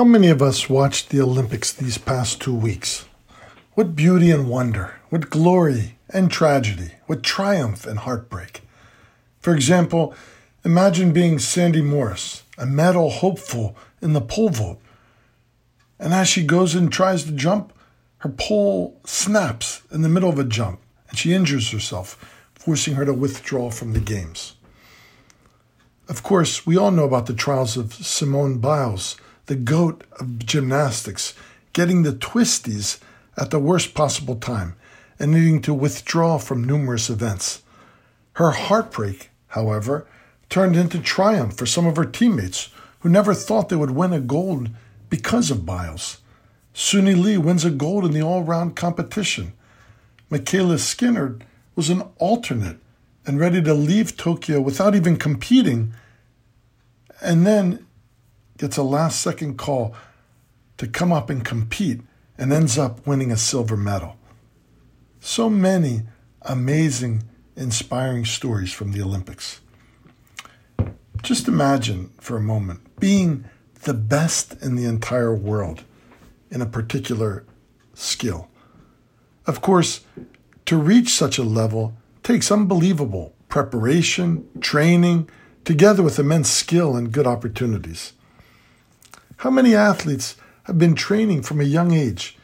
How many of us watched the Olympics these past two weeks? What beauty and wonder, what glory and tragedy, what triumph and heartbreak. For example, imagine being Sandy Morris, a medal hopeful in the pole vault. And as she goes and tries to jump, her pole snaps in the middle of a jump and she injures herself, forcing her to withdraw from the games. Of course, we all know about the trials of Simone Biles, the goat of gymnastics, getting the twisties at the worst possible time and needing to withdraw from numerous events. Her heartbreak, however, turned into triumph for some of her teammates who never thought they would win a gold because of Biles. Suni Lee wins a gold in the all round competition. MyKayla Skinner was an alternate and ready to leave Tokyo without even competing, and then gets a last second call to come up and compete and ends up winning a silver medal. So many amazing, inspiring stories from the Olympics. Just imagine for a moment being the best in the entire world in a particular skill. Of course, to reach such a level takes unbelievable preparation, training, together with immense skill and good opportunities. How many athletes have been training from a young age,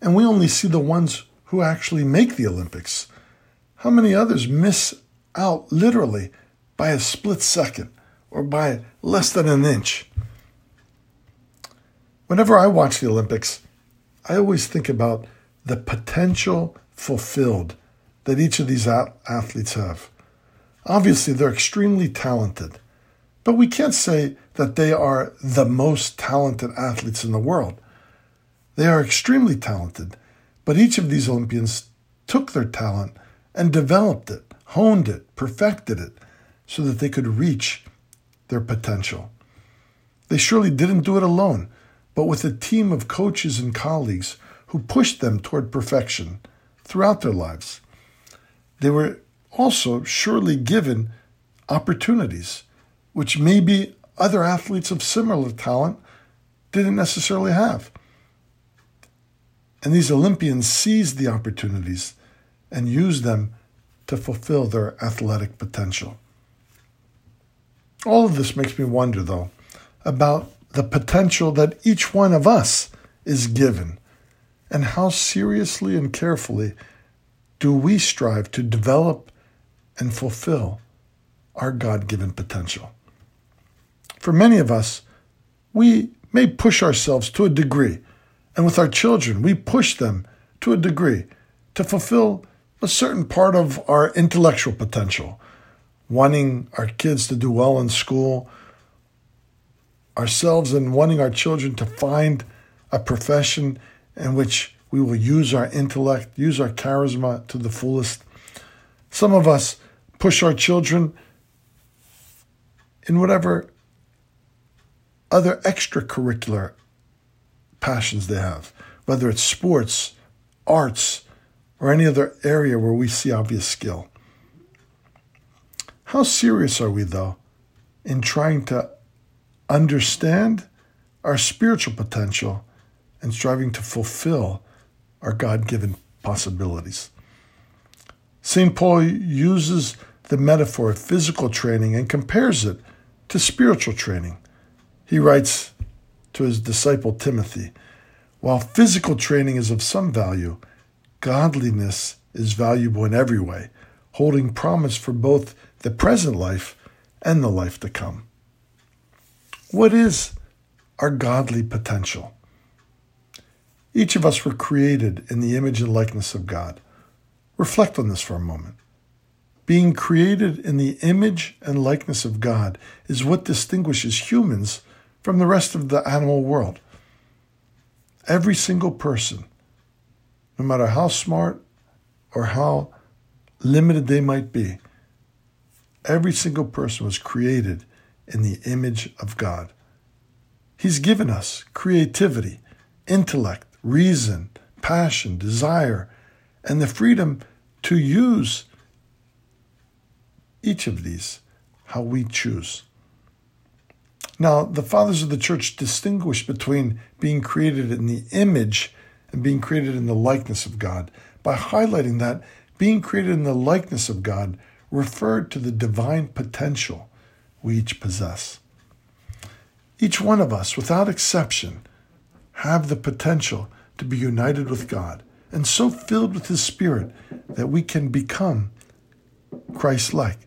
and we only see the ones who actually make the Olympics? How many others miss out literally by a split second or by less than an inch? Whenever I watch the Olympics, I always think about the potential fulfilled that each of these athletes have. Obviously, they're extremely talented, but we can't say that they are the most talented athletes in the world. They are extremely talented, but each of these Olympians took their talent and developed it, honed it, perfected it, so that they could reach their potential. They surely didn't do it alone, but with a team of coaches and colleagues who pushed them toward perfection throughout their lives. They were also surely given opportunities, which maybe other athletes of similar talent didn't necessarily have. And these Olympians seized the opportunities and used them to fulfill their athletic potential. All of this makes me wonder, though, about the potential that each one of us is given and how seriously and carefully do we strive to develop and fulfill our God given potential? For many of us, we may push ourselves to a degree, and with our children, we push them to a degree to fulfill a certain part of our intellectual potential, wanting our kids to do well in school, ourselves and wanting our children to find a profession in which we will use our intellect, use our charisma to the fullest. Some of us push our children in whatever other extracurricular passions they have, whether it's sports, arts, or any other area where we see obvious skill. How serious are we, though, in trying to understand our spiritual potential and striving to fulfill our God given possibilities. St. Paul uses the metaphor of physical training and compares it to spiritual training. He writes to his disciple Timothy While physical training is of some value, godliness is valuable in every way, holding promise for both the present life and the life to come. What is our godly potential? Each of us were created in the image and likeness of God. Reflect on this for a moment. Being created in the image and likeness of God is what distinguishes humans from the rest of the animal world. Every single person, no matter how smart or how limited they might be, every single person was created in the image of God. He's given us creativity, intellect, reason, passion, desire, and the freedom to use each of these how we choose. Now, the fathers of the church distinguished between being created in the image and being created in the likeness of God by highlighting that being created in the likeness of God referred to the divine potential we each possess. Each one of us, without exception, have the potential to be united with God and so filled with His Spirit that we can become Christ like.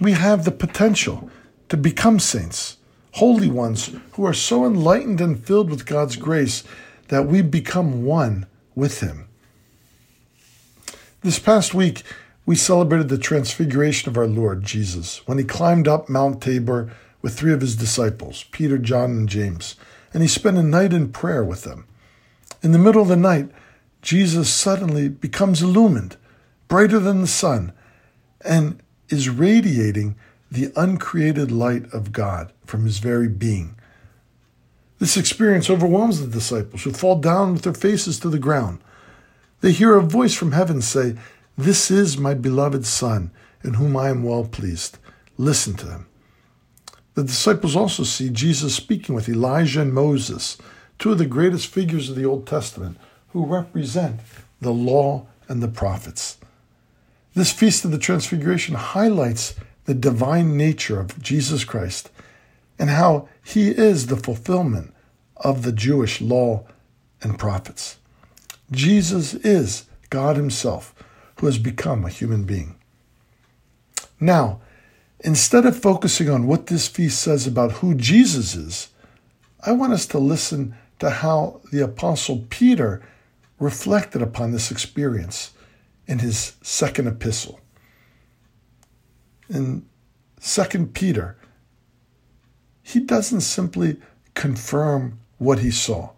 We have the potential to become saints, holy ones who are so enlightened and filled with God's grace that we become one with Him. This past week, we celebrated the transfiguration of our Lord Jesus when he climbed up Mount Tabor with three of his disciples, Peter, John, and James, and he spent a night in prayer with them. In the middle of the night, Jesus suddenly becomes illumined, brighter than the sun, and is radiating the uncreated light of God from his very being. This experience overwhelms the disciples, who fall down with their faces to the ground. They hear a voice from heaven say, This is my beloved Son, in whom I am well pleased. Listen to him. The disciples also see Jesus speaking with Elijah and Moses, two of the greatest figures of the Old Testament, who represent the law and the prophets. This Feast of the Transfiguration highlights the divine nature of Jesus Christ and how he is the fulfillment of the Jewish law and prophets. Jesus is God Himself who has become a human being. Now, instead of focusing on what this feast says about who Jesus is, I want us to listen to how the Apostle Peter reflected upon this experience in his second epistle. In 2 Peter, he doesn't simply confirm what he saw.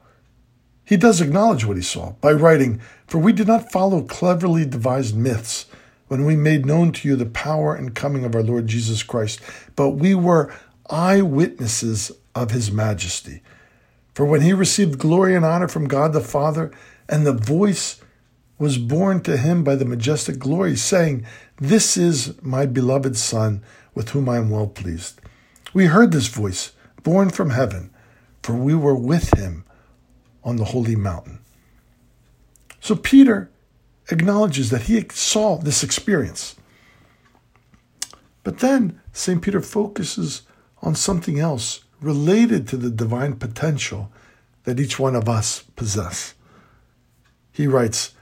He does acknowledge what he saw by writing, For we did not follow cleverly devised myths when we made known to you the power and coming of our Lord Jesus Christ, but we were eyewitnesses of his majesty. For when he received glory and honor from God the Father, and the voice was borne to him by the majestic glory, saying, This is my beloved Son, with whom I am well pleased. We heard this voice, born from heaven, for we were with him on the holy mountain. So Peter acknowledges that he saw this experience. But then St. Peter focuses on something else related to the divine potential that each one of us possess. He writes,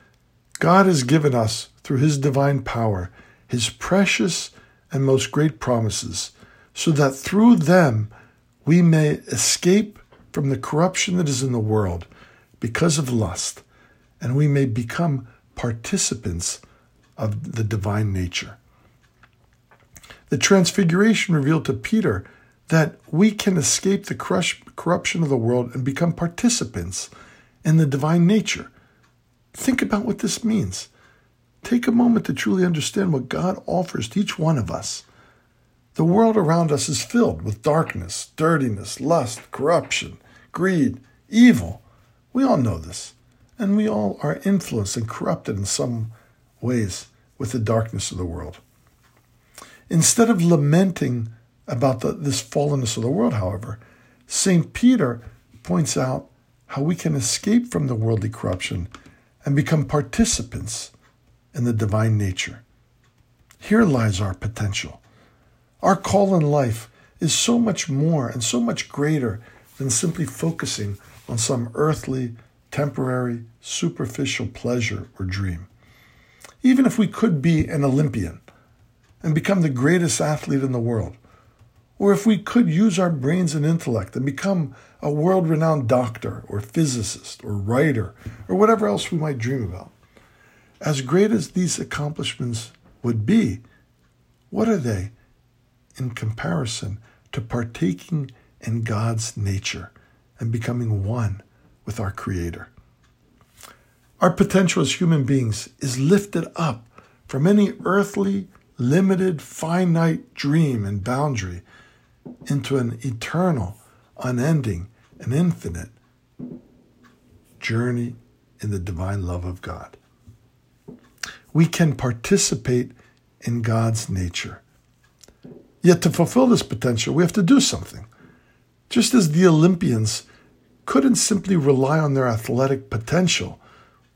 God has given us, through his divine power, his precious and most great promises, so that through them we may escape from the corruption that is in the world because of lust, and we may become participants of the divine nature. The transfiguration revealed to Peter that we can escape the corruption of the world and become participants in the divine nature. Think about what this means. Take a moment to truly understand what God offers to each one of us. The world around us is filled with darkness, dirtiness, lust, corruption, greed, evil. We all know this, and we all are influenced and corrupted in some ways with the darkness of the world. Instead of lamenting about the, this fallenness of the world, however, St. Peter points out how we can escape from the worldly corruption and become participants in the divine nature. Here lies our potential. Our call in life is so much more and so much greater than simply focusing on some earthly, temporary, superficial pleasure or dream. Even if we could be an Olympian and become the greatest athlete in the world, or if we could use our brains and intellect and become a world renowned doctor or physicist or writer or whatever else we might dream about, as great as these accomplishments would be, what are they in comparison to partaking in God's nature and becoming one with our Creator. Our potential as human beings is lifted up from any earthly, limited, finite dream and boundary into an eternal, unending, and infinite journey in the divine love of God. We can participate in God's nature. Yet to fulfill this potential, we have to do something. Just as the Olympians couldn't simply rely on their athletic potential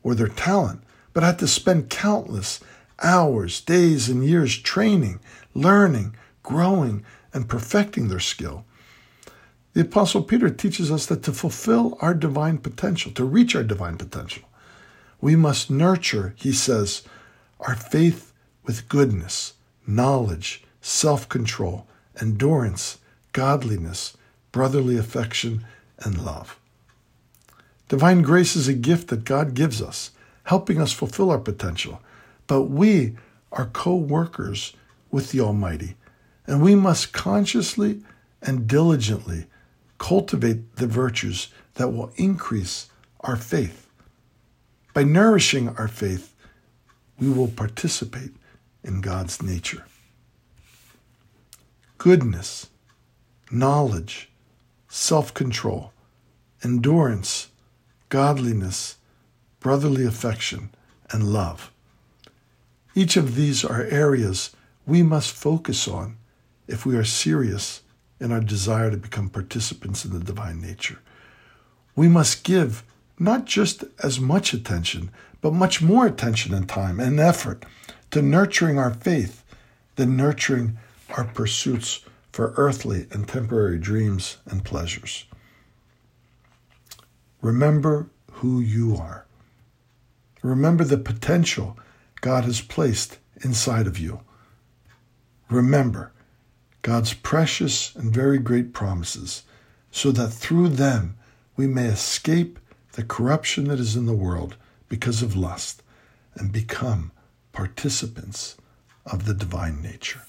or their talent, but had to spend countless hours, days, and years training, learning, growing, and perfecting their skill. The Apostle Peter teaches us that to fulfill our divine potential, to reach our divine potential, we must nurture, he says, our faith with goodness, knowledge, self control, endurance, godliness, brotherly affection, and love. Divine grace is a gift that God gives us, helping us fulfill our potential. But we are co workers with the Almighty, and we must consciously and diligently cultivate the virtues that will increase our faith. By nourishing our faith, we will participate in God's nature. Goodness, knowledge, self control, endurance, godliness, brotherly affection, and love. Each of these are areas we must focus on if we are serious in our desire to become participants in the divine nature. We must give not just as much attention, but much more attention and time and effort to nurturing our faith than nurturing our pursuits for earthly and temporary dreams and pleasures. Remember who you are. Remember the potential God has placed inside of you. Remember God's precious and very great promises, so that through them we may escape the corruption that is in the world because of lust and become participants of the divine nature.